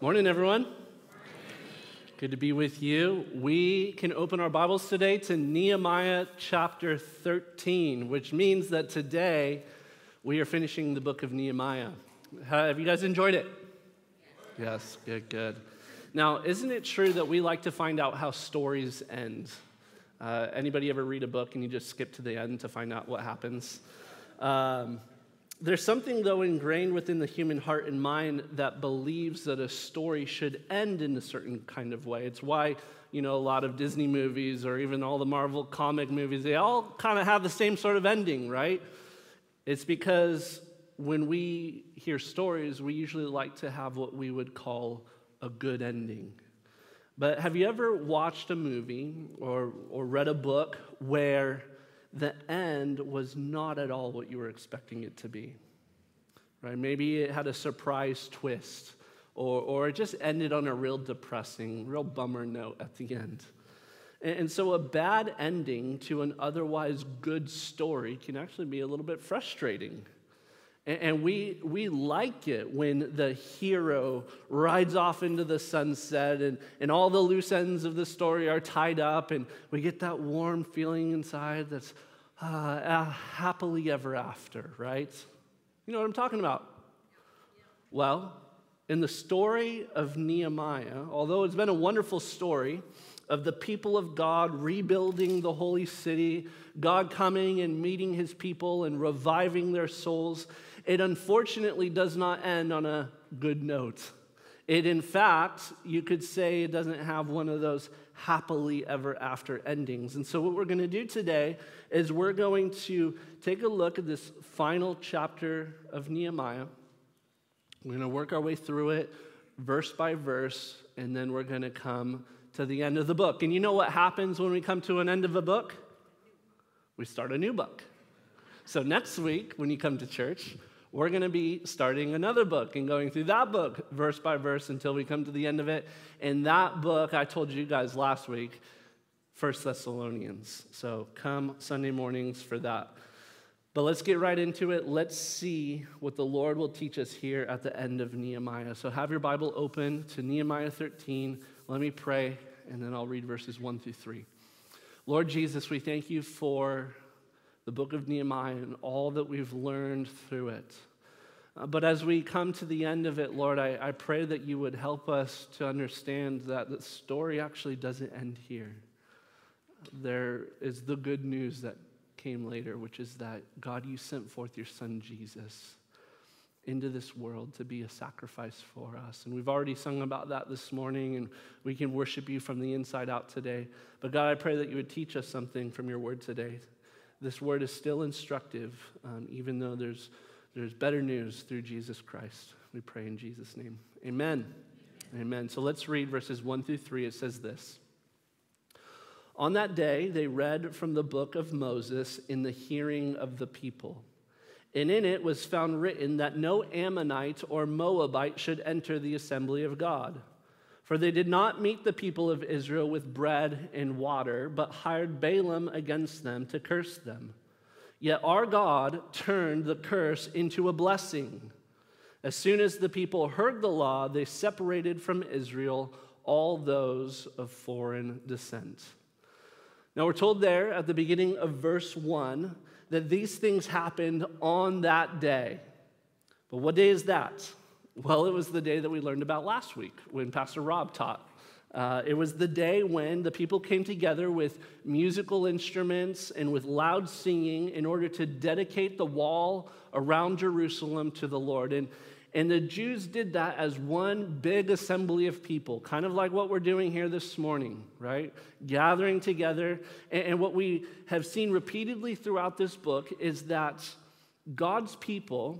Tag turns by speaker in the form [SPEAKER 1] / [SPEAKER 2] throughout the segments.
[SPEAKER 1] Morning, everyone. Good to be with you. We can open our Bibles today to Nehemiah chapter 13, which means that today we are finishing the book of Nehemiah. Have you guys enjoyed it? Yes, good, good. Now, isn't it true that we like to find out how stories end? Uh, anybody ever read a book and you just skip to the end to find out what happens? Um, there's something, though, ingrained within the human heart and mind that believes that a story should end in a certain kind of way. It's why, you know, a lot of Disney movies or even all the Marvel comic movies, they all kind of have the same sort of ending, right? It's because when we hear stories, we usually like to have what we would call a good ending. But have you ever watched a movie or, or read a book where the end was not at all what you were expecting it to be. Right? Maybe it had a surprise twist, or, or it just ended on a real depressing, real bummer note at the end. And, and so, a bad ending to an otherwise good story can actually be a little bit frustrating. And we, we like it when the hero rides off into the sunset and, and all the loose ends of the story are tied up, and we get that warm feeling inside that's uh, happily ever after, right? You know what I'm talking about? Well, in the story of Nehemiah, although it's been a wonderful story of the people of God rebuilding the holy city, God coming and meeting his people and reviving their souls, it unfortunately does not end on a good note. It, in fact, you could say it doesn't have one of those happily ever after endings. And so, what we're going to do today is we're going to take a look at this final chapter of Nehemiah. We're going to work our way through it verse by verse, and then we're going to come to the end of the book. And you know what happens when we come to an end of a book? We start a new book. So, next week, when you come to church, we're going to be starting another book and going through that book verse by verse until we come to the end of it. And that book, I told you guys last week, First Thessalonians. So come Sunday mornings for that. But let's get right into it. Let's see what the Lord will teach us here at the end of Nehemiah. So have your Bible open to Nehemiah 13. Let me pray, and then I'll read verses 1 through 3. Lord Jesus, we thank you for the book of Nehemiah and all that we've learned through it. Uh, but as we come to the end of it, Lord, I, I pray that you would help us to understand that the story actually doesn't end here. There is the good news that came later, which is that God, you sent forth your son Jesus into this world to be a sacrifice for us. And we've already sung about that this morning, and we can worship you from the inside out today. But God, I pray that you would teach us something from your word today this word is still instructive, um, even though there's, there's better news through Jesus Christ. We pray in Jesus' name. Amen. Amen. So let's read verses 1 through 3. It says this On that day, they read from the book of Moses in the hearing of the people. And in it was found written that no Ammonite or Moabite should enter the assembly of God. For they did not meet the people of Israel with bread and water, but hired Balaam against them to curse them. Yet our God turned the curse into a blessing. As soon as the people heard the law, they separated from Israel all those of foreign descent. Now, we're told there at the beginning of verse 1 that these things happened on that day. But what day is that? Well, it was the day that we learned about last week when Pastor Rob taught. Uh, it was the day when the people came together with musical instruments and with loud singing in order to dedicate the wall around Jerusalem to the Lord. And, and the Jews did that as one big assembly of people, kind of like what we're doing here this morning, right? Gathering together. And, and what we have seen repeatedly throughout this book is that God's people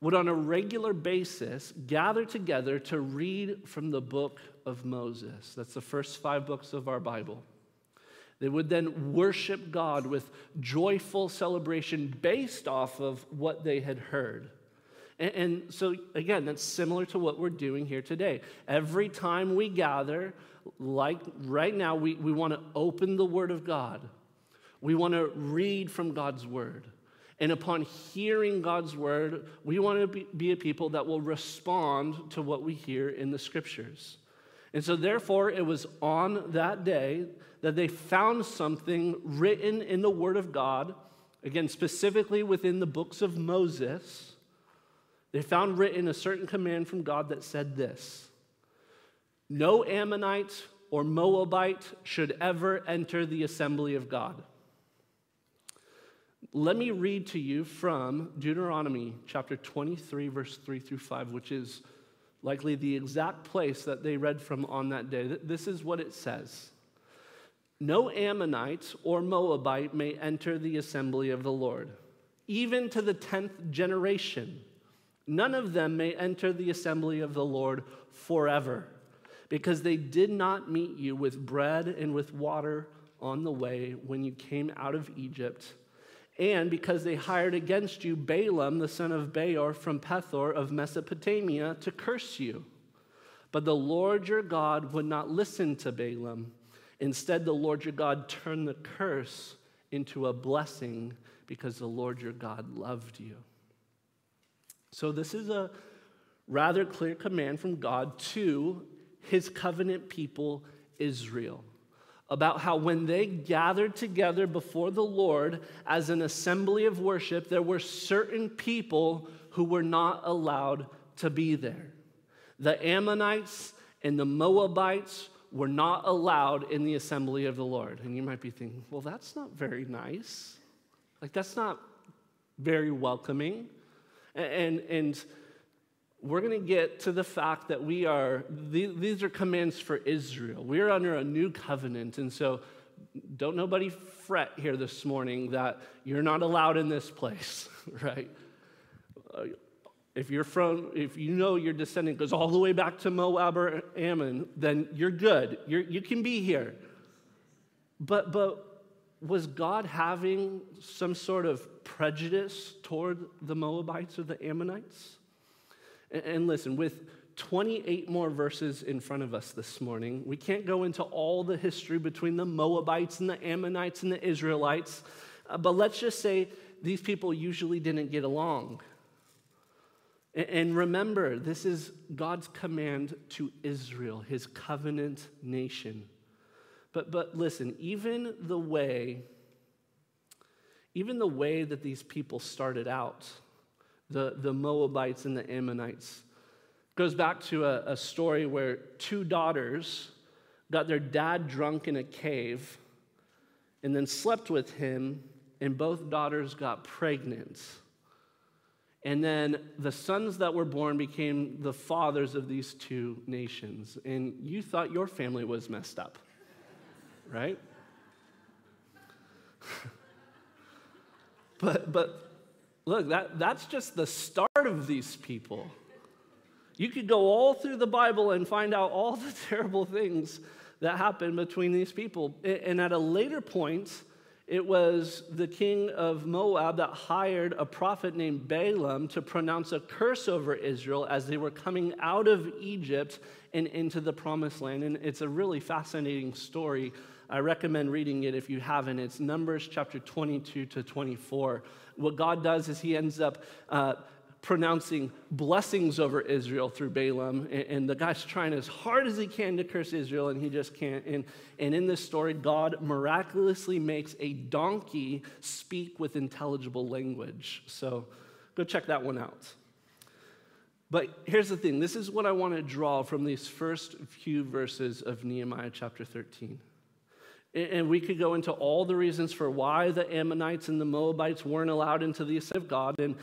[SPEAKER 1] would on a regular basis gather together to read from the book of Moses. That's the first five books of our Bible. They would then worship God with joyful celebration based off of what they had heard. And, and, so, again, that's similar to what we're doing here today. Every time we gather, like right now, we, we want to open the Word of God, we want to read from God's Word. And upon hearing God's word, we want to be, a people that will respond to what we hear in the scriptures. And so, therefore, it was on that day that they found something written in the word of God, again, specifically within the books of Moses. They found written a certain command from God that said this No Ammonite or Moabite should ever enter the assembly of God. Let me read to you from Deuteronomy chapter 23, verse 3 through 5, which is likely the exact place that they read from on that day. This is what it says No Ammonite or Moabite may enter the assembly of the Lord, even to the tenth generation. None of them may enter the assembly of the Lord forever, because they did not meet you with bread and with water on the way when you came out of Egypt and because they hired against you Balaam, the son of Beor from Pethor of Mesopotamia, to curse you. But the Lord your God would not listen to Balaam. Instead, the Lord your God turned the curse into a blessing because the Lord your God loved you. So, this is a rather clear command from God to his covenant people, Israel about how when they gathered together before the Lord as an assembly of worship, there were certain people who were not allowed to be there. The Ammonites and the Moabites were not allowed in the assembly of the Lord. And you might be thinking, well, that's not very nice. Like, that's not very welcoming. And, and, we're going to get to the fact that we are, these are commands for Israel. We are under a new covenant. And so don't nobody fret here this morning that you're not allowed in this place, right? Uh, if you're from, if you know your descendant goes all the way back to Moab or Ammon, then you're good. You're, you can be here. But, but was God having some sort of prejudice toward the Moabites or the Ammonites? And listen, with 28 more verses in front of us this morning, we can't go into all the history between the Moabites and the Ammonites and the Israelites, uh, but let's just say these people usually didn't get along. And remember, this is God's command to Israel, his covenant nation. But, but listen, even the way, even the way that these people started out, the, the Moabites and the Ammonites. Goes back to a, a story where two daughters got their dad drunk in a cave and then slept with him, and both daughters got pregnant. And then the sons that were born became the fathers of these two nations. And you thought your family was messed up, right? but, but Look, that, that's just the start of these people. You could go all through the Bible and find out all the terrible things that happened between these people. And at a later point, it was the king of Moab that hired a prophet named Balaam to pronounce a curse over Israel as they were coming out of Egypt and into the promised land. And it's a really fascinating story. I recommend reading it if you haven't. It's Numbers chapter 22 to 24 what God does is he ends up uh, pronouncing blessings over Israel through Balaam. And, and, the guy's trying as hard as he can to curse Israel, and he just can't. And, and in this story, God miraculously makes a donkey speak with intelligible language. So go check that one out. But here's the thing this is what I want to draw from these first few verses of Nehemiah chapter 13. And we could go into all the reasons for why the Ammonites and the Moabites weren't allowed into the assembly of God. And,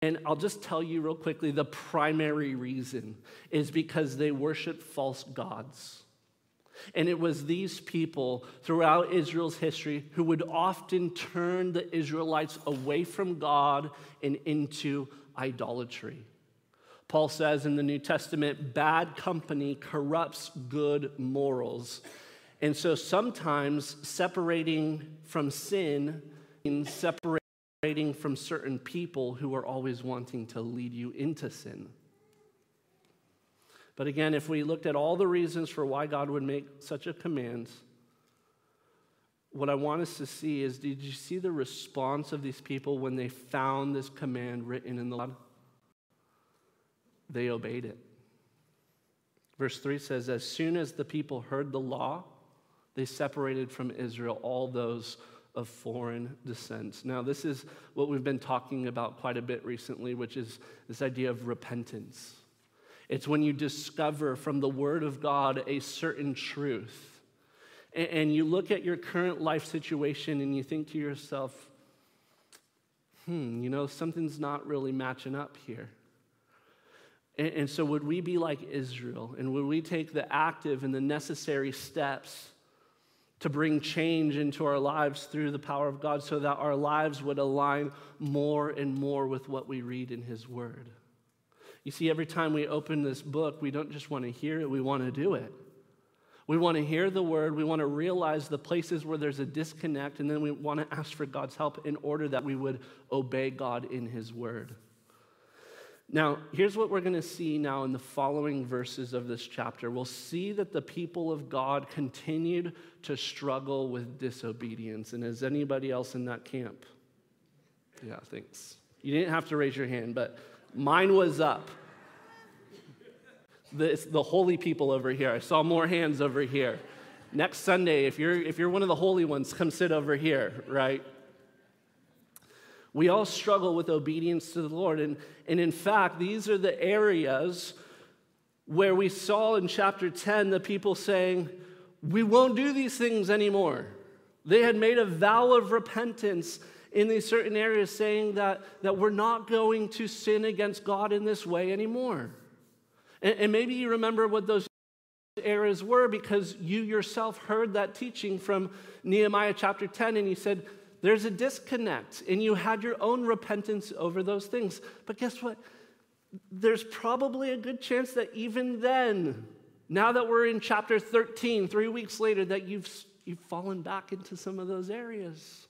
[SPEAKER 1] and I'll just tell you real quickly the primary reason is because they worshiped false gods. And it was these people throughout Israel's history who would often turn the Israelites away from God and into idolatry. Paul says in the New Testament, bad company corrupts good morals. And so sometimes separating from sin means separating from certain people who are always wanting to lead you into sin. But again, if we looked at all the reasons for why God would make such a command, what I want us to see is did you see the response of these people when they found this command written in the law? They obeyed it. Verse 3 says, As soon as the people heard the law, they separated from Israel all those of foreign descent. Now, this is what we've been talking about quite a bit recently, which is this idea of repentance. It's when you discover from the Word of God a certain truth. And you look at your current life situation and you think to yourself, hmm, you know, something's not really matching up here. And, so, would we be like Israel? And would we take the active and the necessary steps to bring change into our lives through the power of God so that our lives would align more and more with what we read in His Word. You see, every time we open this book, we don't just want to hear it, we want to do it. We want to hear the word, we want to realize the places where there's a disconnect, and then we want to ask for God's help in order that we would obey God in His word. Now, here's what we're going to see now in the following verses of this chapter. We'll see that the people of God continued to struggle with disobedience. And is anybody else in that camp? Yeah, thanks. You didn't have to raise your hand, but mine was up. The, the holy people over here. I saw more hands over here. Next Sunday, if you're, if you're one of the holy ones, come sit over here, right? We all struggle with obedience to the Lord. And, and in fact, these are the areas where we saw in chapter 10 the people saying, We won't do these things anymore. They had made a vow of repentance in these certain areas, saying that, that we're not going to sin against God in this way anymore. And, and maybe you remember what those areas were because you yourself heard that teaching from Nehemiah chapter 10, and you said, there's a disconnect, and you had your own repentance over those things. But guess what? There's probably a good chance that even then, now that we're in chapter 13, three weeks later, that you've, you've fallen back into some of those areas.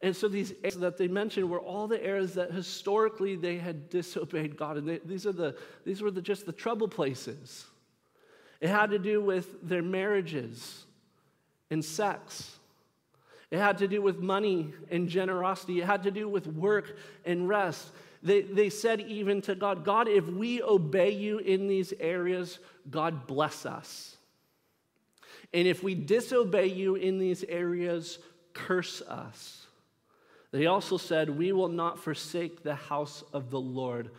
[SPEAKER 1] And so these areas that they mentioned were all the areas that historically they had disobeyed God. And they, these, are the, these were the, just the trouble places. It had to do with their marriages and sex. It had to do with money and generosity. It had to do with work and rest. They, they said even to God, God, if we obey you in these areas, God bless us. And if we disobey you in these areas, curse us. They also said, We will not forsake the house of the Lord.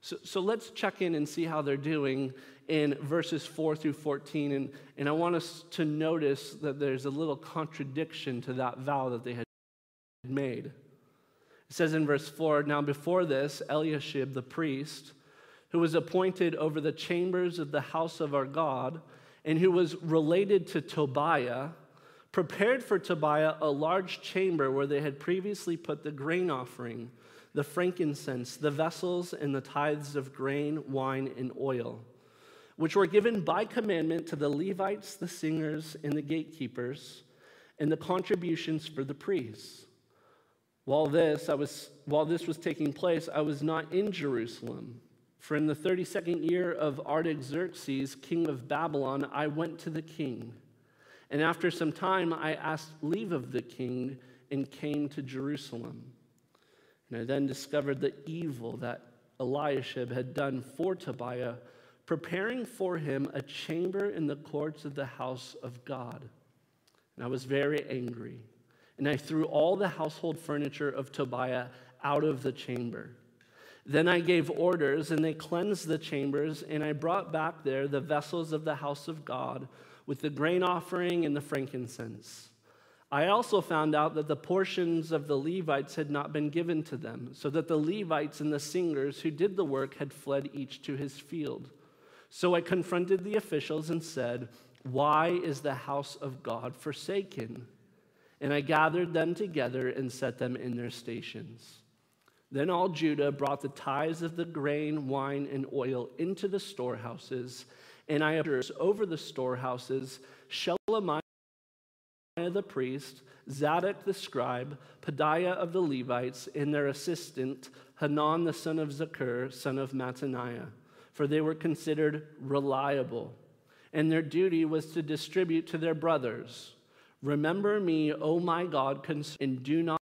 [SPEAKER 1] So, so let's check in and see how they're doing in verses 4 through 14. And, and I want us to notice that there's a little contradiction to that vow that they had made. It says in verse 4 Now before this, Eliashib the priest, who was appointed over the chambers of the house of our God, and who was related to Tobiah, prepared for Tobiah a large chamber where they had previously put the grain offering, the frankincense, the vessels, and the tithes of grain, wine, and oil which were given by commandment to the Levites, the singers, and the gatekeepers, and the contributions for the priests. While this, I was, while this was taking place, I was not in Jerusalem. For in the 32nd year of Artaxerxes, king of Babylon, I went to the king. And after some time, I asked leave of the king and came to Jerusalem. And I then discovered the evil that Eliashib had done for Tobiah preparing for him a chamber in the courts of the house of God. And I was very angry. And I threw all the household furniture of Tobiah out of the chamber. Then I gave orders, and they cleansed the chambers, and I brought back there the vessels of the house of God with the grain offering and the frankincense. I also found out that the portions of the Levites had not been given to them, so that the Levites and the singers who did the work had fled each to his field. So I confronted the officials and said, Why is the house of God forsaken? And I gathered them together and set them in their stations. Then all Judah brought the tithes of the grain, wine, and oil into the storehouses, and I over the storehouses Shelemiah the priest, Zadok the scribe, Pedaiah of the Levites, and their assistant, Hanan the son of Zaccur, son of Mattaniah for they were considered reliable, and their duty was to distribute to their brothers. Remember me, O my God, and do not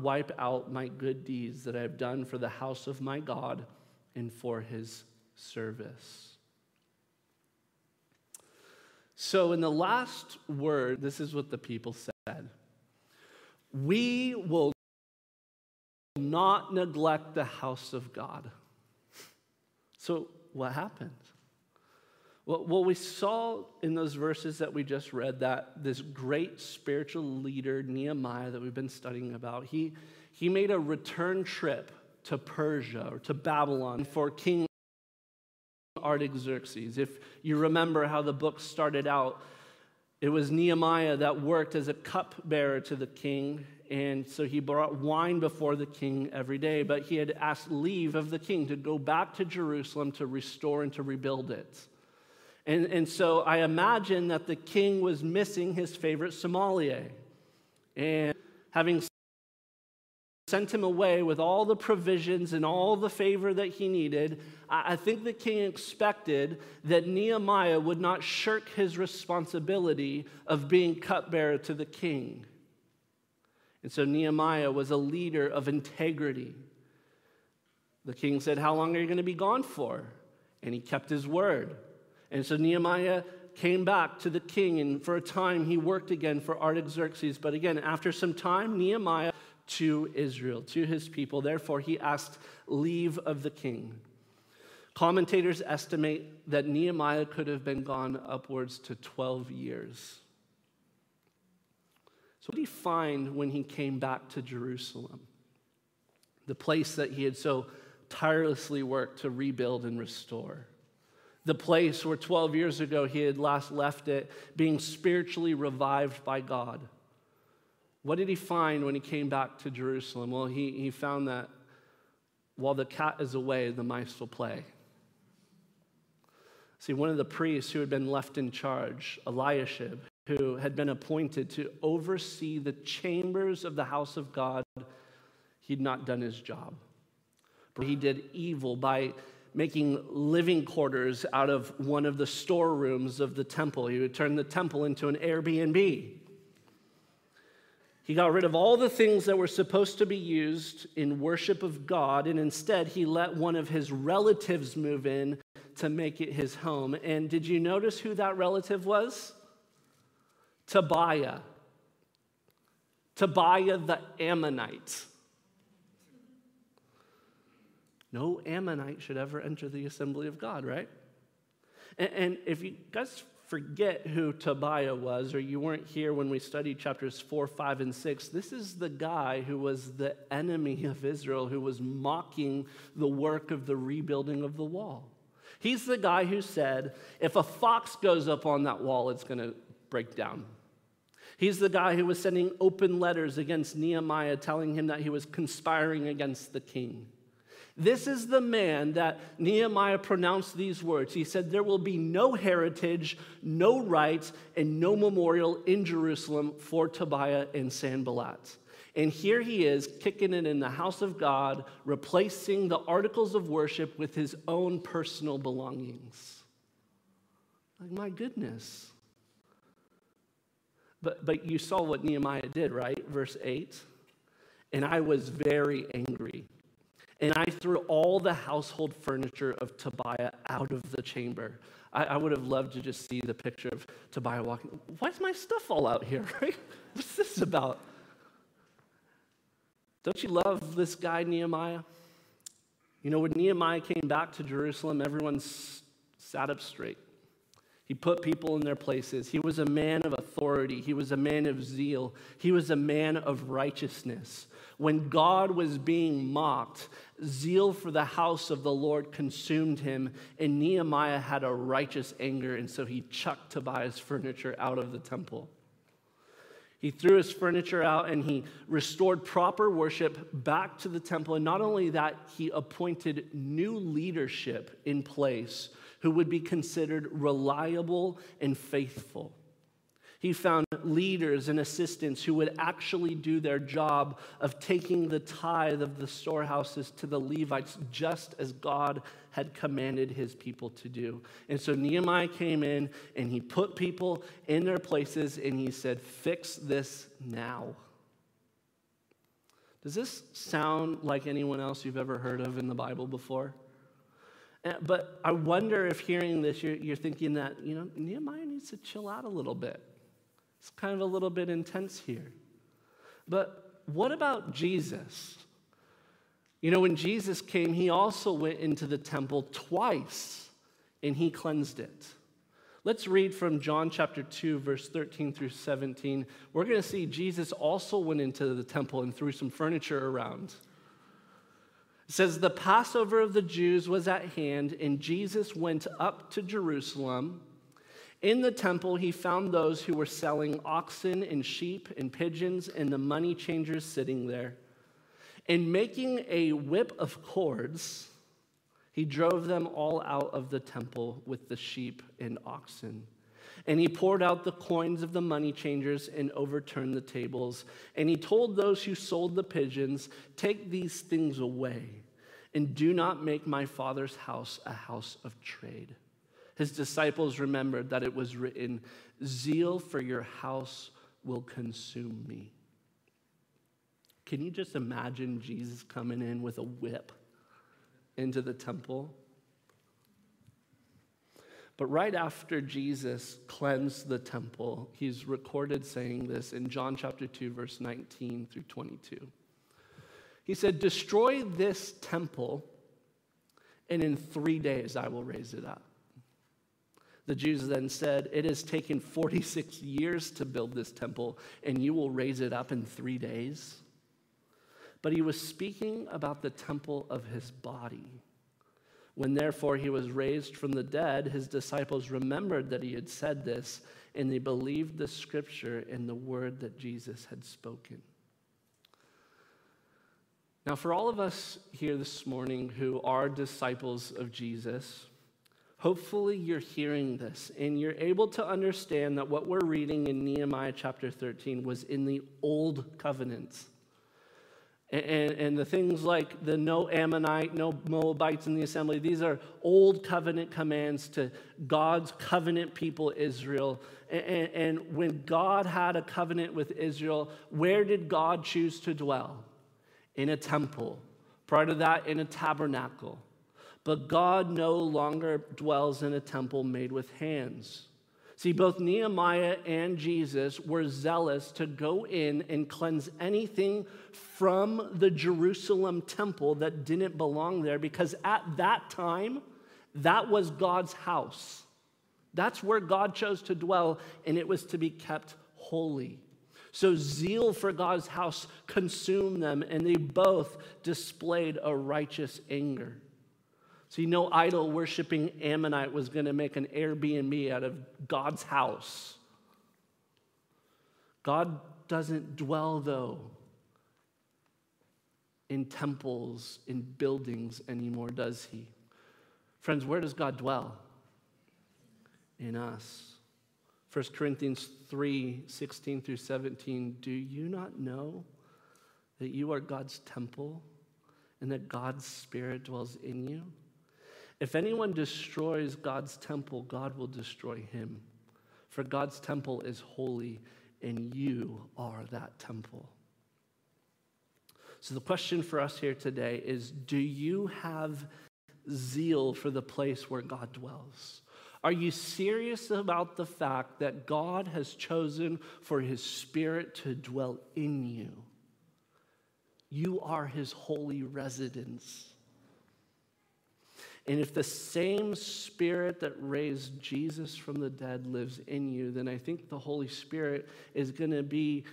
[SPEAKER 1] wipe out my good deeds that I have done for the house of my God and for his service. So, in the last word, this is what the people said We will not neglect the house of God. So, what happened? Well, we saw in those verses that we just read that this great spiritual leader, Nehemiah, that we've been studying about, he, he made a return trip to Persia or to Babylon for King Artaxerxes. If you remember how the book started out, it was Nehemiah that worked as a cupbearer to the king, and so he brought wine before the king every day. But he had asked leave of the king to go back to Jerusalem to restore and to rebuild it. And, and so I imagine that the king was missing his favorite sommelier. And having sent him away with all the provisions and all the favor that he needed, I think the king expected that Nehemiah would not shirk his responsibility of being cupbearer to the king. And so Nehemiah was a leader of integrity. The king said, How long are you going to be gone for? And he kept his word. And so Nehemiah came back to the king, and for a time he worked again for Artaxerxes. But again, after some time, Nehemiah to Israel, to his people. Therefore, he asked leave of the king. Commentators estimate that Nehemiah could have been gone upwards to 12 years. So, what did he find when he came back to Jerusalem? The place that he had so tirelessly worked to rebuild and restore the place where 12 years ago he had last left it, being spiritually revived by God. What did he find when he came back to Jerusalem? Well, he, he found that while the cat is away, the mice will play. See, one of the priests who had been left in charge, Eliashib, who had been appointed to oversee the chambers of the house of God, he'd not done his job. But he did evil by making living quarters out of one of the storerooms of the temple. He would turn the temple into an Airbnb. He got rid of all the things that were supposed to be used in worship of God, and instead he let one of his relatives move in to make it his home. And did you notice who that relative was? Tobiah. Tobiah the Ammonite. No Ammonite should ever enter the assembly of God, right? And, and if you guys forget who Tobiah was, or you weren't here when we studied chapters 4, 5, and 6, this is the guy who was the enemy of Israel, who was mocking the work of the rebuilding of the wall. He's the guy who said, if a fox goes up on that wall, it's going to break down. He's the guy who was sending open letters against Nehemiah, telling him that he was conspiring against the king. This is the man that Nehemiah pronounced these words. He said, There will be no heritage, no rights, and no memorial in Jerusalem for Tobiah and Sanballat. And here he is, kicking it in the house of God, replacing the articles of worship with his own personal belongings. Like, my goodness. But, but you saw what Nehemiah did, right? Verse 8. And I was very angry and I threw all the household furniture of Tobiah out of the chamber. I, I, would have loved to just see the picture of Tobiah walking. Why is my stuff all out here? Right? What's this about? Don't you love this guy, Nehemiah? You know, when Nehemiah came back to Jerusalem, everyone sat up straight. He put people in their places. He was a man of authority. He was a man of zeal. He was a man of righteousness. When God was being mocked, zeal for the house of the Lord consumed him, and Nehemiah had a righteous anger, and so he chucked Tobiah's furniture out of the temple. He threw his furniture out and he restored proper worship back to the temple. And not only that, he appointed new leadership in place who would be considered reliable and faithful. He found leaders and assistants who would actually do their job of taking the tithe of the storehouses to the Levites, just as God had commanded his people to do. And so Nehemiah came in and he put people in their places and he said, Fix this now. Does this sound like anyone else you've ever heard of in the Bible before? Uh, but I wonder if hearing this, you're thinking that, you know, Nehemiah needs to chill out a little bit. It's kind of a little bit intense here. But what about Jesus? You know, when Jesus came, he also went into the temple twice and he cleansed it. Let's read from John chapter 2, verse 13 through 17. We're going to see Jesus also went into the temple and threw some furniture around. It says, The Passover of the Jews was at hand, and Jesus went up to Jerusalem. In the temple, he found those who were selling oxen and sheep and pigeons and the money changers sitting there. And making a whip of cords, he drove them all out of the temple with the sheep and oxen. And he poured out the coins of the money changers and overturned the tables. And he told those who sold the pigeons, Take these things away, and do not make my father's house a house of trade his disciples remembered that it was written, Zeal for your house will consume me. Can you just imagine Jesus coming in with a whip into the temple? But right after Jesus cleansed the temple, he's recorded saying this in John chapter 2, verse 19 through 22. He said, Destroy this temple, and in three days I will raise it up. The Jews then said, It has taken 46 years to build this temple, and you will raise it up in three days. But he was speaking about the temple of his body. When therefore he was raised from the dead, his disciples remembered that he had said this, and they believed the scripture and the word that Jesus had spoken. Now, for all of us here this morning who are disciples of Jesus, Hopefully, you're hearing this and you're able to understand that what we're reading in Nehemiah chapter 13 was in the old covenant. And, and, the things like the no Ammonite, no Moabites in the assembly, these are old covenant commands to God's covenant people, Israel. And, and when God had a covenant with Israel, where did God choose to dwell? In a temple. Prior to that, in a tabernacle. But God no longer dwells in a temple made with hands. See, both Nehemiah and Jesus were zealous to go in and cleanse anything from the Jerusalem temple that didn't belong there because at that time, that was God's house. That's where God chose to dwell, and it was to be kept holy. So, zeal for God's house consumed them, and they both displayed a righteous anger. See, no idol worshiping Ammonite was going to make an Airbnb out of God's house. God doesn't dwell, though, in temples, in buildings anymore, does he? Friends, where does God dwell? In us. 1 Corinthians 3 16 through 17. Do you not know that you are God's temple and that God's Spirit dwells in you? If anyone destroys God's temple, God will destroy him. For God's temple is holy, and you are that temple. So, the question for us here today is Do you have zeal for the place where God dwells? Are you serious about the fact that God has chosen for his spirit to dwell in you? You are his holy residence. And if the same spirit that raised Jesus from the dead lives in you, then I think the Holy Spirit is going to be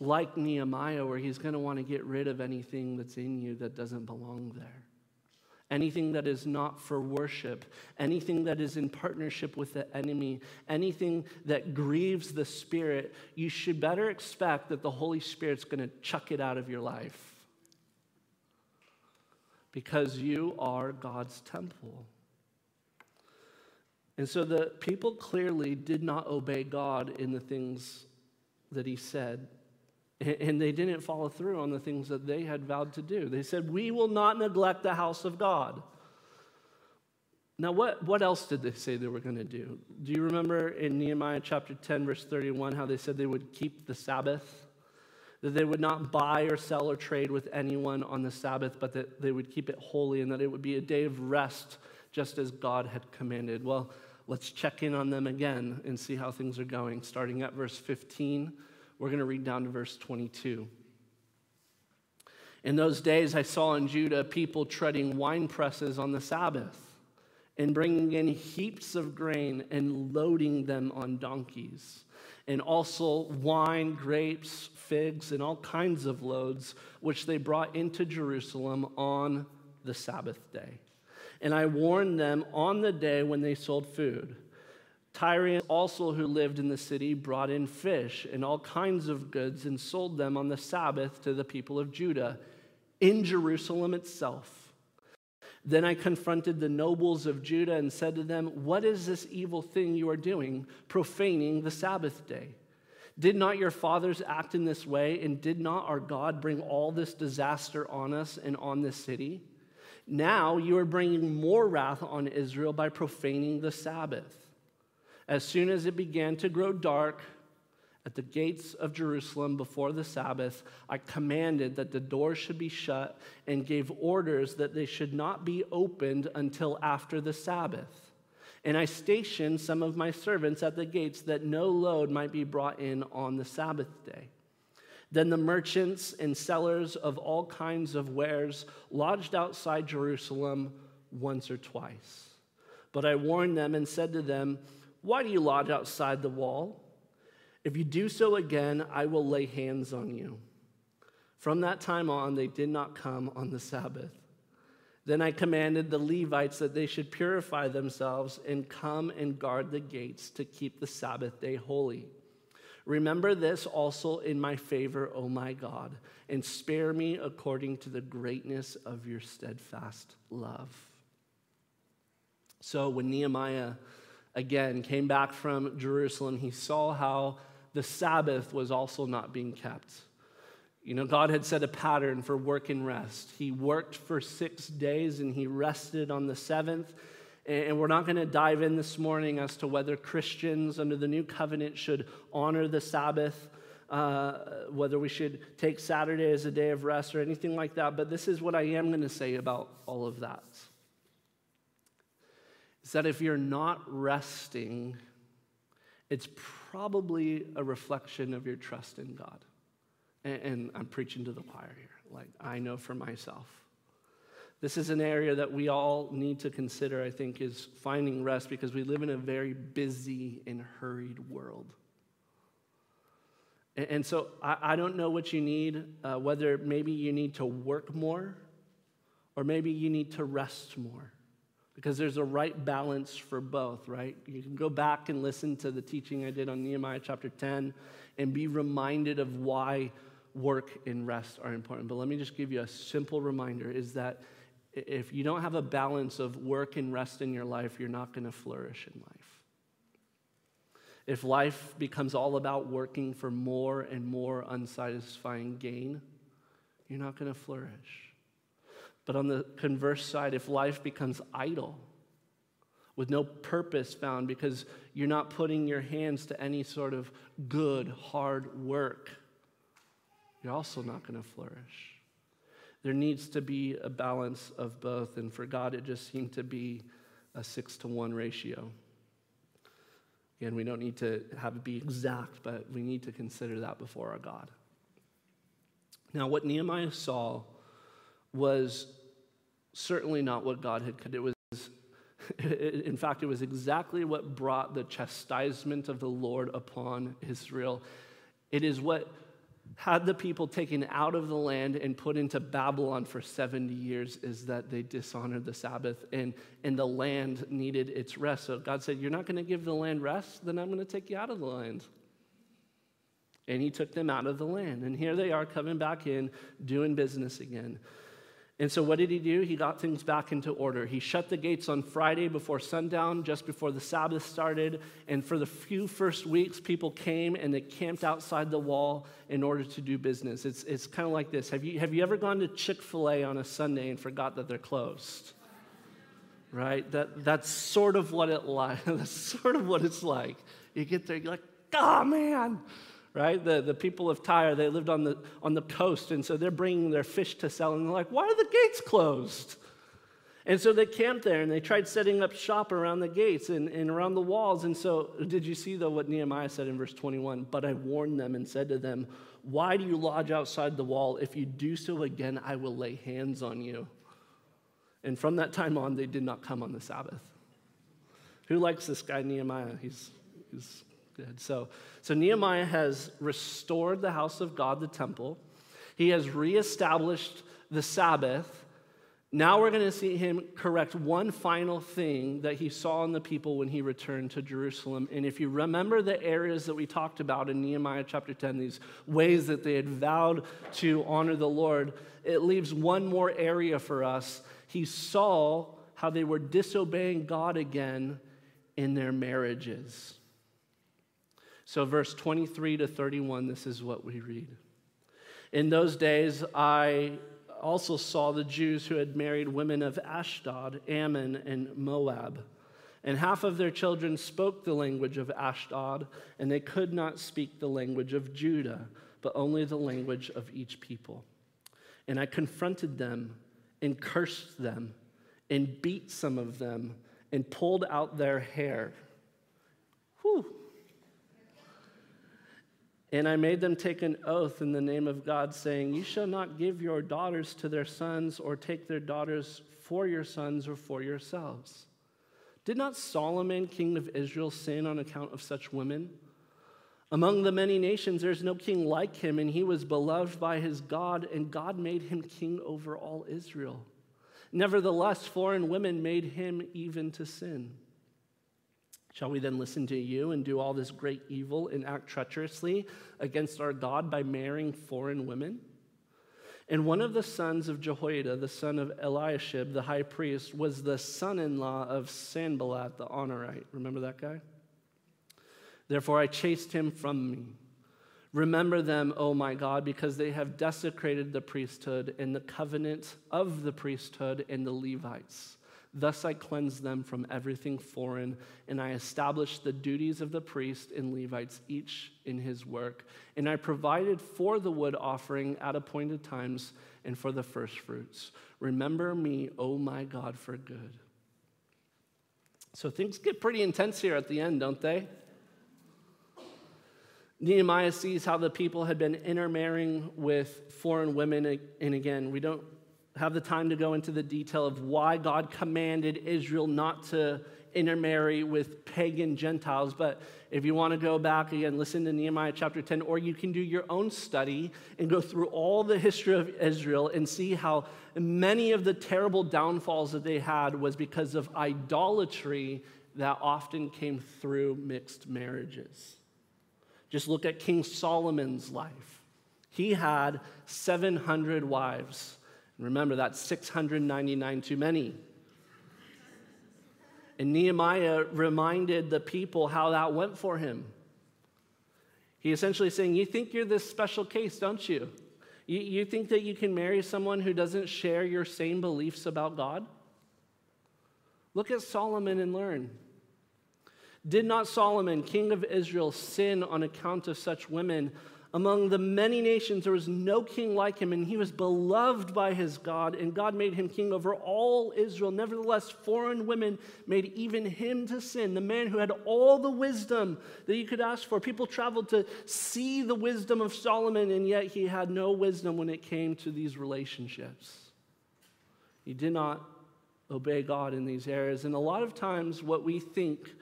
[SPEAKER 1] like Nehemiah, where he's going to want to get rid of anything that's in you that doesn't belong there. Anything that is not for worship, anything that is in partnership with the enemy, anything that grieves the Spirit, you should better expect that the Holy Spirit's going to chuck it out of your life because you are God's temple. And so the people clearly did not obey God in the things that he said. And they didn't follow through on the things that they had vowed to do. They said, We will not neglect the house of God. Now, what, what else did they say they were going to do? Do you remember in Nehemiah chapter 10, verse 31, how they said they would keep the Sabbath? That they would not buy or sell or trade with anyone on the Sabbath, but that they would keep it holy and that it would be a day of rest, just as God had commanded. Well, let's check in on them again and see how things are going. Starting at verse 15, we're going to read down to verse 22. In those days, I saw in Judah people treading wine presses on the Sabbath and bringing in heaps of grain and loading them on donkeys, and also wine, grapes, figs, and all kinds of loads, which they brought into Jerusalem on the Sabbath day. And I warned them on the day when they sold food. Tyrians also, who lived in the city, brought in fish and all kinds of goods and sold them on the Sabbath to the people of Judah in Jerusalem itself. Then I confronted the nobles of Judah and said to them, What is this evil thing you are doing, profaning the Sabbath day? Did not your fathers act in this way, and did not our God bring all this disaster on us and on this city? Now you are bringing more wrath on Israel by profaning the Sabbath. As soon as it began to grow dark, at the gates of Jerusalem before the Sabbath, I commanded that the doors should be shut and gave orders that they should not be opened until after the Sabbath. And I stationed some of my servants at the gates that no load might be brought in on the Sabbath day. Then the merchants and sellers of all kinds of wares lodged outside Jerusalem once or twice. But I warned them and said to them, Why do you lodge outside the wall? If you do so again, I will lay hands on you. From that time on, they did not come on the Sabbath. Then I commanded the Levites that they should purify themselves and come and guard the gates to keep the Sabbath day holy. Remember this also in my favor, O my God, and spare me according to the greatness of your steadfast love. So when Nehemiah again came back from Jerusalem, he saw how the Sabbath was also not being kept. You know, God had set a pattern for work and rest. He worked for six days and he rested on the seventh. And we're not going to dive in this morning as to whether Christians under the new covenant should honor the Sabbath, uh, whether we should take Saturday as a day of rest or anything like that. But this is what I am going to say about all of that. Is that if you're not resting, it's probably a reflection of your trust in God. And, and I'm preaching to the choir here, like I know for myself. This is an area that we all need to consider, I think, is finding rest because we live in a very busy and hurried world. And, and so I, I, don't know what you need, uh, whether maybe you need to work more or maybe you need to rest more because there's a right balance for both, right? You can go back and listen to the teaching I did on Nehemiah chapter 10 and be reminded of why work and rest are important. But let me just give you a simple reminder is that if you don't have a balance of work and rest in your life, you're not going to flourish in life. If life becomes all about working for more and more unsatisfying gain, you're not going to flourish. But on the converse side, if life becomes idle, with no purpose found because you're not putting your hands to any sort of good, hard work, you're also not going to flourish. There needs to be a balance of both, and for God, it just seemed to be a six to one ratio. Again, we don't need to have it be exact, but we need to consider that before our God. Now, what Nehemiah saw was certainly not what God had. It was, in fact, it was exactly what brought the chastisement of the Lord upon Israel. It is what had the people taken out of the land and put into Babylon for 70 years is that they dishonored the Sabbath and, and the land needed its rest. So God said, You're not going to give the land rest? Then I'm going to take you out of the land. And he took them out of the land. And here they are coming back in, doing business again. And so, what did he do? He got things back into order. He shut the gates on Friday before sundown, just before the Sabbath started. And for the few first weeks, people came and they camped outside the wall in order to do business. It's, it's kind of like this have you, have you ever gone to Chick fil A on a Sunday and forgot that they're closed? Right? That, that's sort of what it like. that's sort of what it's like. You get there, you're like, oh man, right? The, the people of Tyre, they lived on the, on the coast, and so they're bringing their fish to sell, and they're like, why are the gates closed? And so they camped there and they tried setting up shop around the gates and, and around the walls. And so, did you see, though, what Nehemiah said in verse 21? But I warned them and said to them, Why do you lodge outside the wall? If you do so again, I will lay hands on you. And from that time on, they did not come on the Sabbath. Who likes this guy, Nehemiah? He's, he's good. So, so Nehemiah has restored the house of God, the temple. He has reestablished the Sabbath. Now we're going to see him correct one final thing that he saw in the people when he returned to Jerusalem. And if you remember the areas that we talked about in Nehemiah chapter 10, these ways that they had vowed to honor the Lord, it leaves one more area for us. He saw how they were disobeying God again in their marriages. So, verse 23 to 31, this is what we read. In those days, I also saw the Jews who had married women of Ashdod, Ammon, and Moab. And half of their children spoke the language of Ashdod, and they could not speak the language of Judah, but only the language of each people. And I confronted them and cursed them and beat some of them and pulled out their hair. Whew. And I made them take an oath in the name of God, saying, You shall not give your daughters to their sons, or take their daughters for your sons or for yourselves. Did not Solomon, king of Israel, sin on account of such women? Among the many nations, there's no king like him, and he was beloved by his God, and God made him king over all Israel. Nevertheless, foreign women made him even to sin. Shall we then listen to you and do all this great evil and act treacherously against our God by marrying foreign women? And one of the sons of Jehoiada, the son of Eliashib, the high priest, was the son in law of Sanballat the Horonite. Remember that guy? Therefore, I chased him from me. Remember them, O my God, because they have desecrated the priesthood and the covenant of the priesthood and the Levites. Thus I cleanse them from everything foreign, and I establish the duties of the priest and Levites, each in his work. And I provided for the wood offering at appointed times and for the first fruits. Remember me, O my God, for good. So things get pretty intense here at the end, don't they? Nehemiah sees how the people had been intermarrying with foreign women. And again, we don't have the time to go into the detail of why God commanded Israel not to intermarry with pagan Gentiles. But if you want to go back again, listen to Nehemiah chapter 10, or you can do your own study and go through all the history of Israel and see how many of the terrible downfalls that they had was because of idolatry that often came through mixed marriages. Just look at King Solomon's life. He had 700 wives. Remember, that's 699 too many. And Nehemiah reminded the people how that went for him. He essentially saying, You think you're this special case, don't you? you? You think that you can marry someone who doesn't share your same beliefs about God? Look at Solomon and learn. Did not Solomon, king of Israel, sin on account of such women? Among the many nations, there was no king like him, and he was beloved by his God, and God made him king over all Israel. Nevertheless, foreign women made even him to sin, the man who had all the wisdom that you could ask for. People traveled to see the wisdom of Solomon, and yet he had no wisdom when it came to these relationships. He did not obey God in these areas. And a lot of times, what we think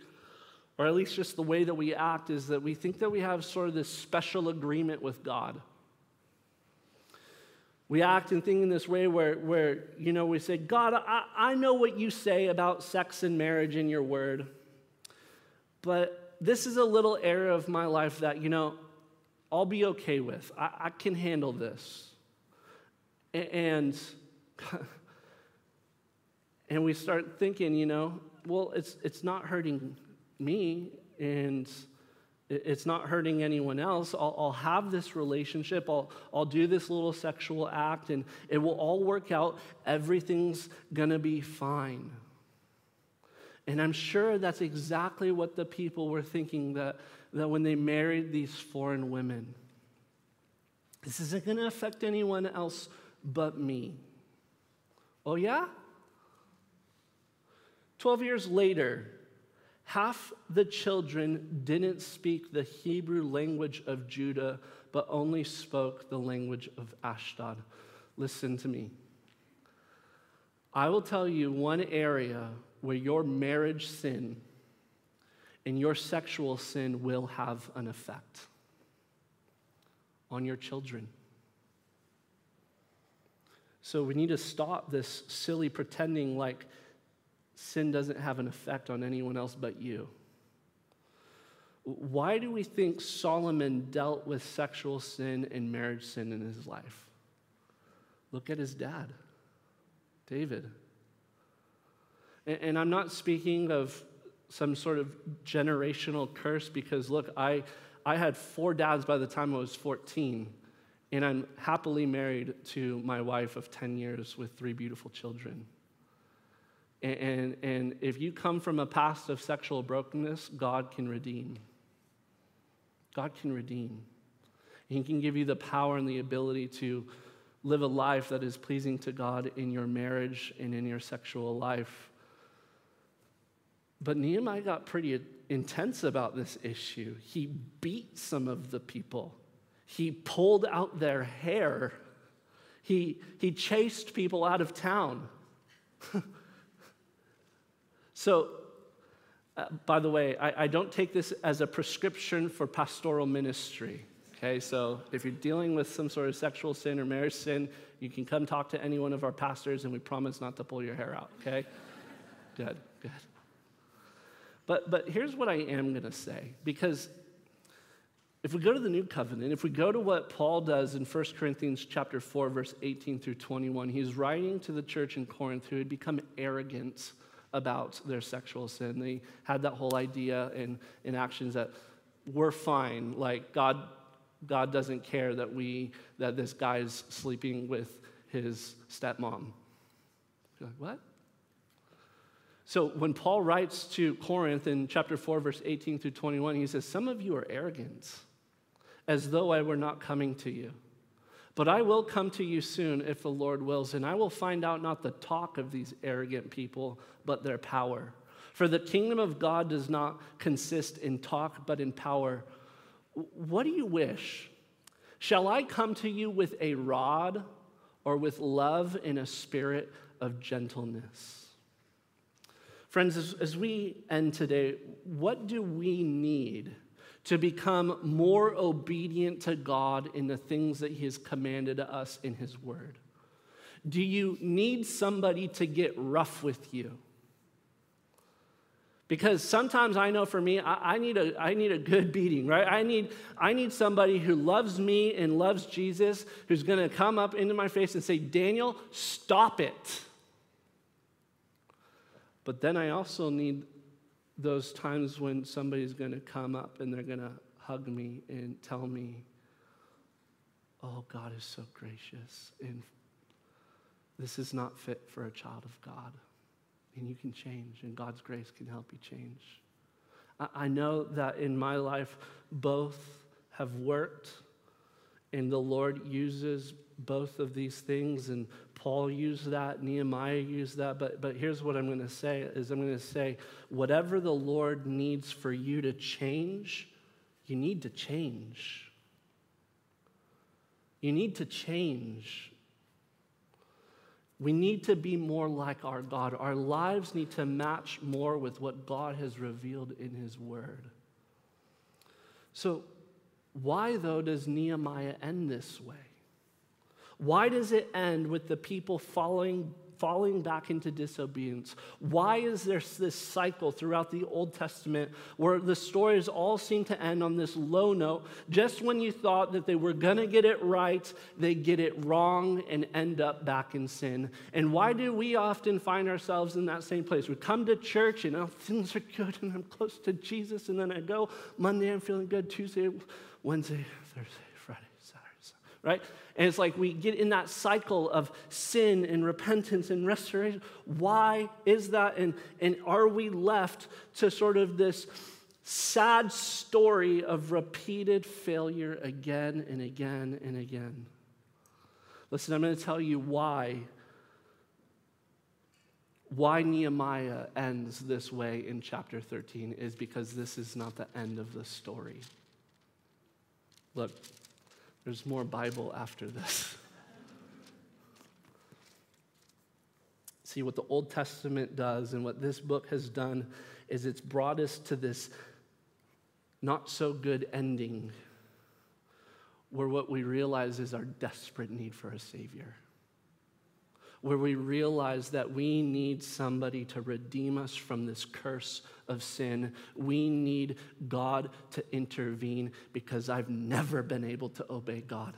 [SPEAKER 1] or at least just the way that we act, is that we think that we have sort of this special agreement with God. We act and think in this way where, where you know, we say, God, I, I know what you say about sex and marriage in your word, but this is a little area of my life that, you know, I'll be okay with. I, I can handle this. And and we start thinking, you know, well, it's, it's not hurting me and it's not hurting anyone else. I'll, I'll, have this relationship. I'll, I'll do this little sexual act and it will all work out. Everything's going to be fine. And I'm sure that's exactly what the people were thinking that, that when they married these foreign women. This isn't going to affect anyone else but me. Oh, yeah? 12 years later, half the children didn't speak the Hebrew language of Judah, but only spoke the language of Ashdod. Listen to me. I will tell you one area where your marriage sin and your sexual sin will have an effect on your children. So we need to stop this silly pretending like sin doesn't have an effect on anyone else but you. Why do we think Solomon dealt with sexual sin and marriage sin in his life? Look at his dad, David. And I'm not speaking of some sort of generational curse because, look, I, I had four dads by the time I was 14, and I'm happily married to my wife of 10 years with three beautiful children. And, and, if you come from a past of sexual brokenness, God can redeem. God can redeem. He can give you the power and the ability to live a life that is pleasing to God in your marriage and in your sexual life. But Nehemiah got pretty intense about this issue. He beat some of the people, he pulled out their hair, he, he chased people out of town. so, uh, by the way, I, I don't take this as a prescription for pastoral ministry. Okay, so if you're dealing with some sort of sexual sin or marriage sin, you can come talk to any one of our pastors and we promise not to pull your hair out, okay? good, good. But, but here's what I am going to say because if we go to the new covenant, if we go to what Paul does in 1 Corinthians chapter 4 verse 18 through 21, he's writing to the church in Corinth who had become arrogant about their sexual sin. They had that whole idea in, in actions that we're fine, like God God doesn't care that we that this guy's sleeping with his stepmom. You're like, what? So when Paul writes to Corinth in chapter 4, verse 18 through 21, he says, Some of you are arrogant, as though I were not coming to you. But I will come to you soon if the Lord wills, and I will find out not the talk of these arrogant people, but their power. For the kingdom of God does not consist in talk, but in power. What do you wish? Shall I come to you with a rod or with love in a spirit of gentleness? Friends, as, as we end today, what do we need to become more obedient to God in the things that He has commanded us in His Word? Do you need somebody to get rough with you? Because sometimes I know for me, I, I, need a, I need a good beating, right? I need, I need somebody who loves me and loves Jesus, who's gonna come up into my face and say, Daniel, stop it. But then I also need those times when somebody's going to come up and they're going to hug me and tell me, oh, God is so gracious. And this is not fit for a child of God. And you can change, and God's grace can help you change. I know that in my life, both have worked, and the Lord uses both of these things. And Paul used that, Nehemiah used that. But, but here's what I'm going to say is I'm going to say, whatever the Lord needs for you to change, you need to change. You need to change. We need to be more like our God. Our lives need to match more with what God has revealed in His Word. So, why, though, does Nehemiah end this way? Why does it end with the people following falling back into disobedience? Why is there this cycle throughout the Old Testament where the stories all seem to end on this low note? Just when you thought that they were going to get it right, they get it wrong and end up back in sin. And why do we often find ourselves in that same place? We come to church, you oh, know, things are good and I'm close to Jesus, and then I go Monday, I'm feeling good, Tuesday, Wednesday, Thursday right? And it's like we get in that cycle of sin and repentance and restoration. Why is that? And, and are we left to sort of this sad story of repeated failure again and again and again? Listen, I'm going to tell you why. Why Nehemiah ends this way in chapter 13 is because this is not the end of the story. Look, there's more Bible after this. See, what the Old Testament does and what this book has done is it's brought us to this not so good ending where what we realize is our desperate need for a Savior where we realize that we need somebody to redeem us from this curse of sin. We need God to intervene because I've never been able to obey God.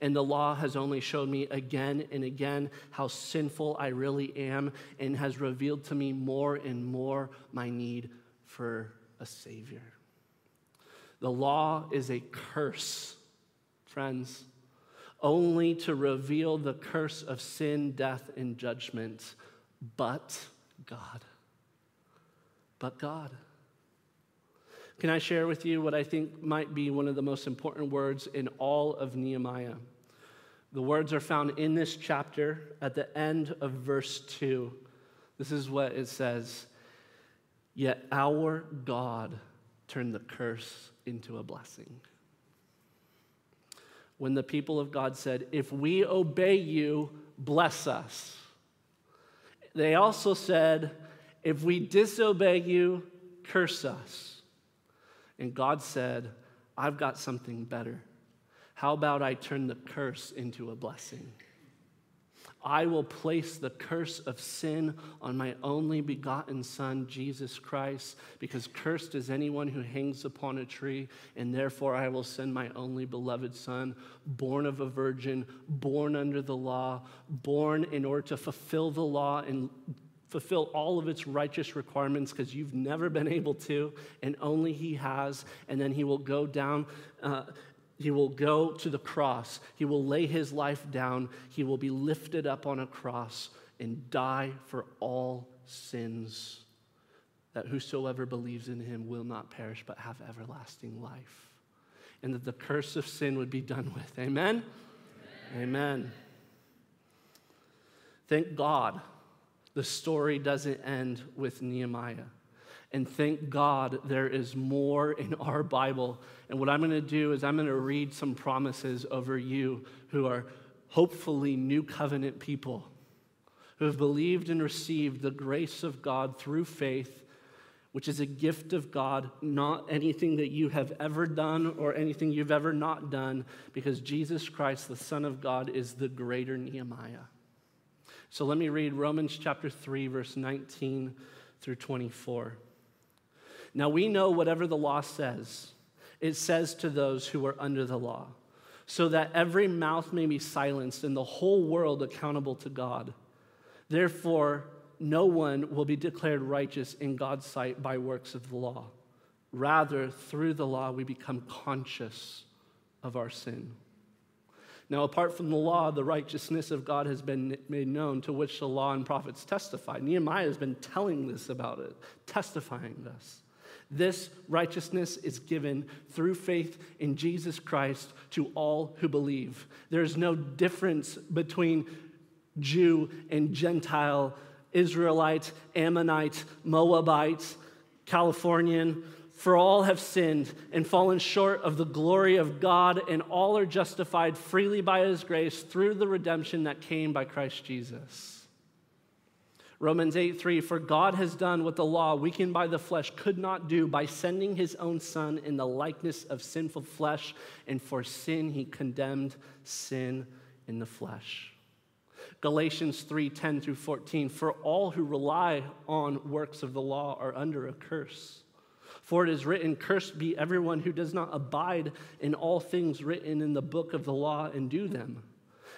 [SPEAKER 1] And the law has only shown me again and again how sinful I really am and has revealed to me more and more my need for a Savior. The law is a curse, friends only to reveal the curse of sin, death, and judgment, but God. But God. Can I share with you what I think might be one of the most important words in all of Nehemiah? The words are found in this chapter at the end of verse 2. This is what it says Yet our God turned the curse into a blessing when the people of God said, If we obey you, bless us. They also said, If we disobey you, curse us. And God said, I've got something better. How about I turn the curse into a blessing? I will place the curse of sin on my only begotten Son, Jesus Christ, because cursed is anyone who hangs upon a tree, and therefore I will send my only beloved Son, born of a virgin, born under the law, born in order to fulfill the law and fulfill all of its righteous requirements because you've never been able to, and only He has. And then He will go down uh, he will go to the cross. He will lay his life down. He will be lifted up on a cross and die for all sins, that whosoever believes in him will not perish but have everlasting life. And that the curse of sin would be done with. Amen? Amen. Amen. Thank God the story doesn't end with Nehemiah. And thank God there is more in our Bible. And what I'm going to do is I'm going to read some promises over you who are hopefully new covenant people who have believed and received the grace of God through faith, which is a gift of God, not anything that you have ever done or anything you've ever not done, because Jesus Christ, the Son of God, is the greater Nehemiah. So let me read Romans chapter 3, verse 19 through 24. Now we know whatever the law says, it says to those who are under the law, so that every mouth may be silenced and the whole world accountable to God. Therefore, no one will be declared righteous in God's sight by works of the law. Rather, through the law, we become conscious of our sin. Now, apart from the law, the righteousness of God has been made known, to which the law and prophets testify. Nehemiah has been telling this about it, testifying this. This righteousness is given through faith in Jesus Christ to all who believe. There's no difference between Jew and Gentile, Israelite, Ammonite, Moabite, Californian, for all have sinned and fallen short of the glory of God, and all are justified freely by his grace through the redemption that came by Christ Jesus. Romans 8 3 For God has done what the law, weakened by the flesh, could not do by sending his own Son in the likeness of sinful flesh, and for sin he condemned sin in the flesh. Galatians 3 10 through 14. For all who rely on works of the law are under a curse. For it is written, Cursed be everyone who does not abide in all things written in the book of the law and do them.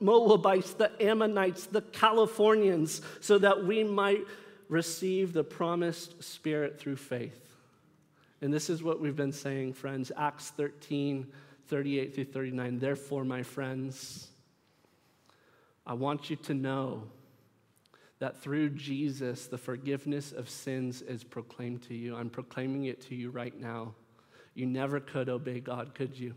[SPEAKER 1] Moabites, the Ammonites, the Californians, so that we might receive the promised Spirit through faith. And this is what we've been saying, friends. Acts 13, 38 through 39. Therefore, my friends, I want you to know that through Jesus, the forgiveness of sins is proclaimed to you. I'm proclaiming it to you right now. You never could obey God, could you?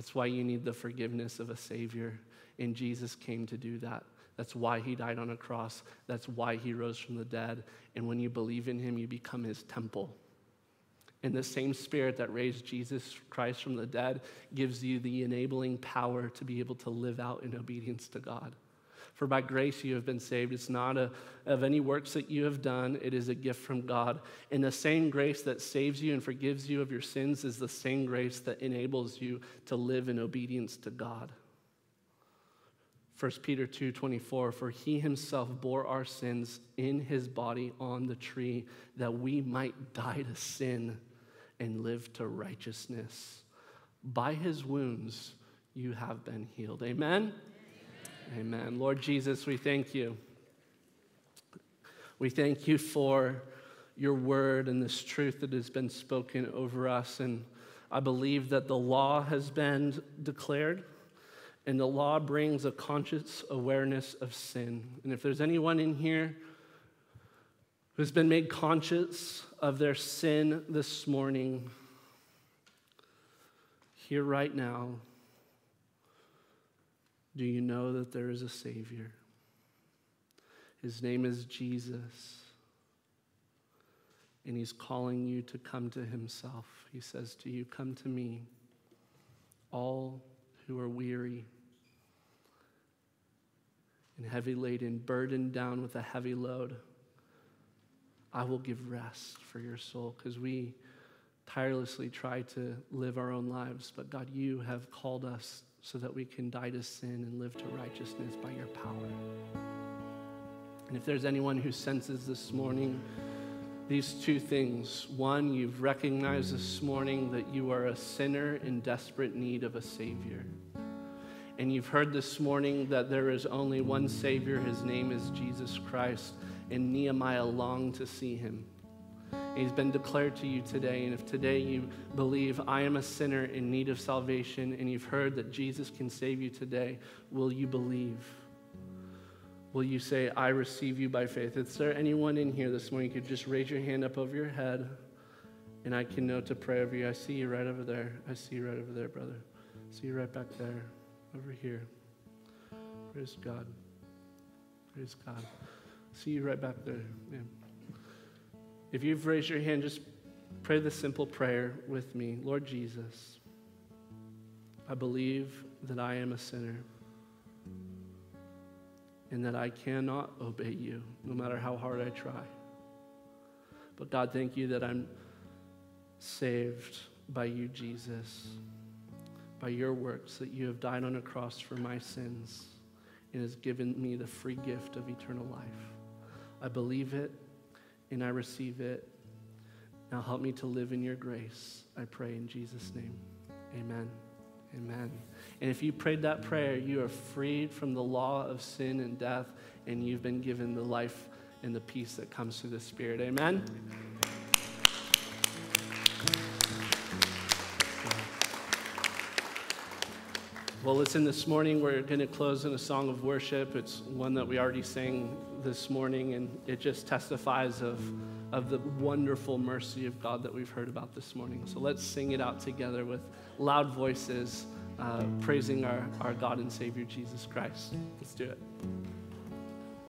[SPEAKER 1] That's why you need the forgiveness of a Savior. And Jesus came to do that. That's why he died on a cross. That's why he rose from the dead. And when you believe in him, you become his temple. And the same spirit that raised Jesus Christ from the dead gives you the enabling power to be able to live out in obedience to God. For by grace you have been saved. It's not a, of any works that you have done, it is a gift from God. And the same grace that saves you and forgives you of your sins is the same grace that enables you to live in obedience to God. 1 Peter 2:24 for he himself bore our sins in his body on the tree that we might die to sin and live to righteousness. By his wounds, you have been healed. Amen? Amen. Lord Jesus, we thank you. We thank you for your word and this truth that has been spoken over us. And I believe that the law has been declared, and the law brings a conscious awareness of sin. And if there's anyone in here, who's been made conscious of their sin this morning, here right now, do you know that there is a Savior? His name is Jesus. And he's calling you to come to himself. He says to you, Come to me, all who are weary and heavy laden, burdened down with a heavy load. I will give rest for your soul because we tirelessly try to live our own lives. But God, you have called us so that we can die to sin and live to righteousness by your power. And if there's anyone who senses this morning, these two things. One, you've recognized this morning that you are a sinner in desperate need of a Savior. And you've heard this morning that there is only one Savior. His name is Jesus Christ and Nehemiah longed to see him. He's been declared to you today. And if today you believe, I am a sinner in need of salvation, and you've heard that Jesus can save you today, will you believe? Will you say, I receive you by faith? Is there anyone in here this morning? You could just raise your hand up over your head, and I can know to pray over you. I see you right over there. I see you right over there, brother. I see you right back there, over here. Praise God. Praise God. See you right back there. Yeah. If you've raised your hand, just pray the simple prayer with me Lord Jesus, I believe that I am a sinner and that I cannot obey you no matter how hard I try. But God, thank you that I'm saved by you, Jesus, by your works, that you have died on a cross for my sins and has given me the free gift of eternal life. I believe it and I receive it. Now help me to live in your grace. I pray in Jesus' name. Amen. Amen. And if you prayed that prayer, you are freed from the law of sin and death, and you've been given the life and the peace that comes through the Spirit. Amen. Well, listen, this morning we're going to close in a song of worship. It's one that we already sang this morning, and it just testifies of, of the wonderful mercy of God that we've heard about this morning. So let's sing it out together with loud voices, uh, praising our, our God and Savior Jesus Christ. Let's do it.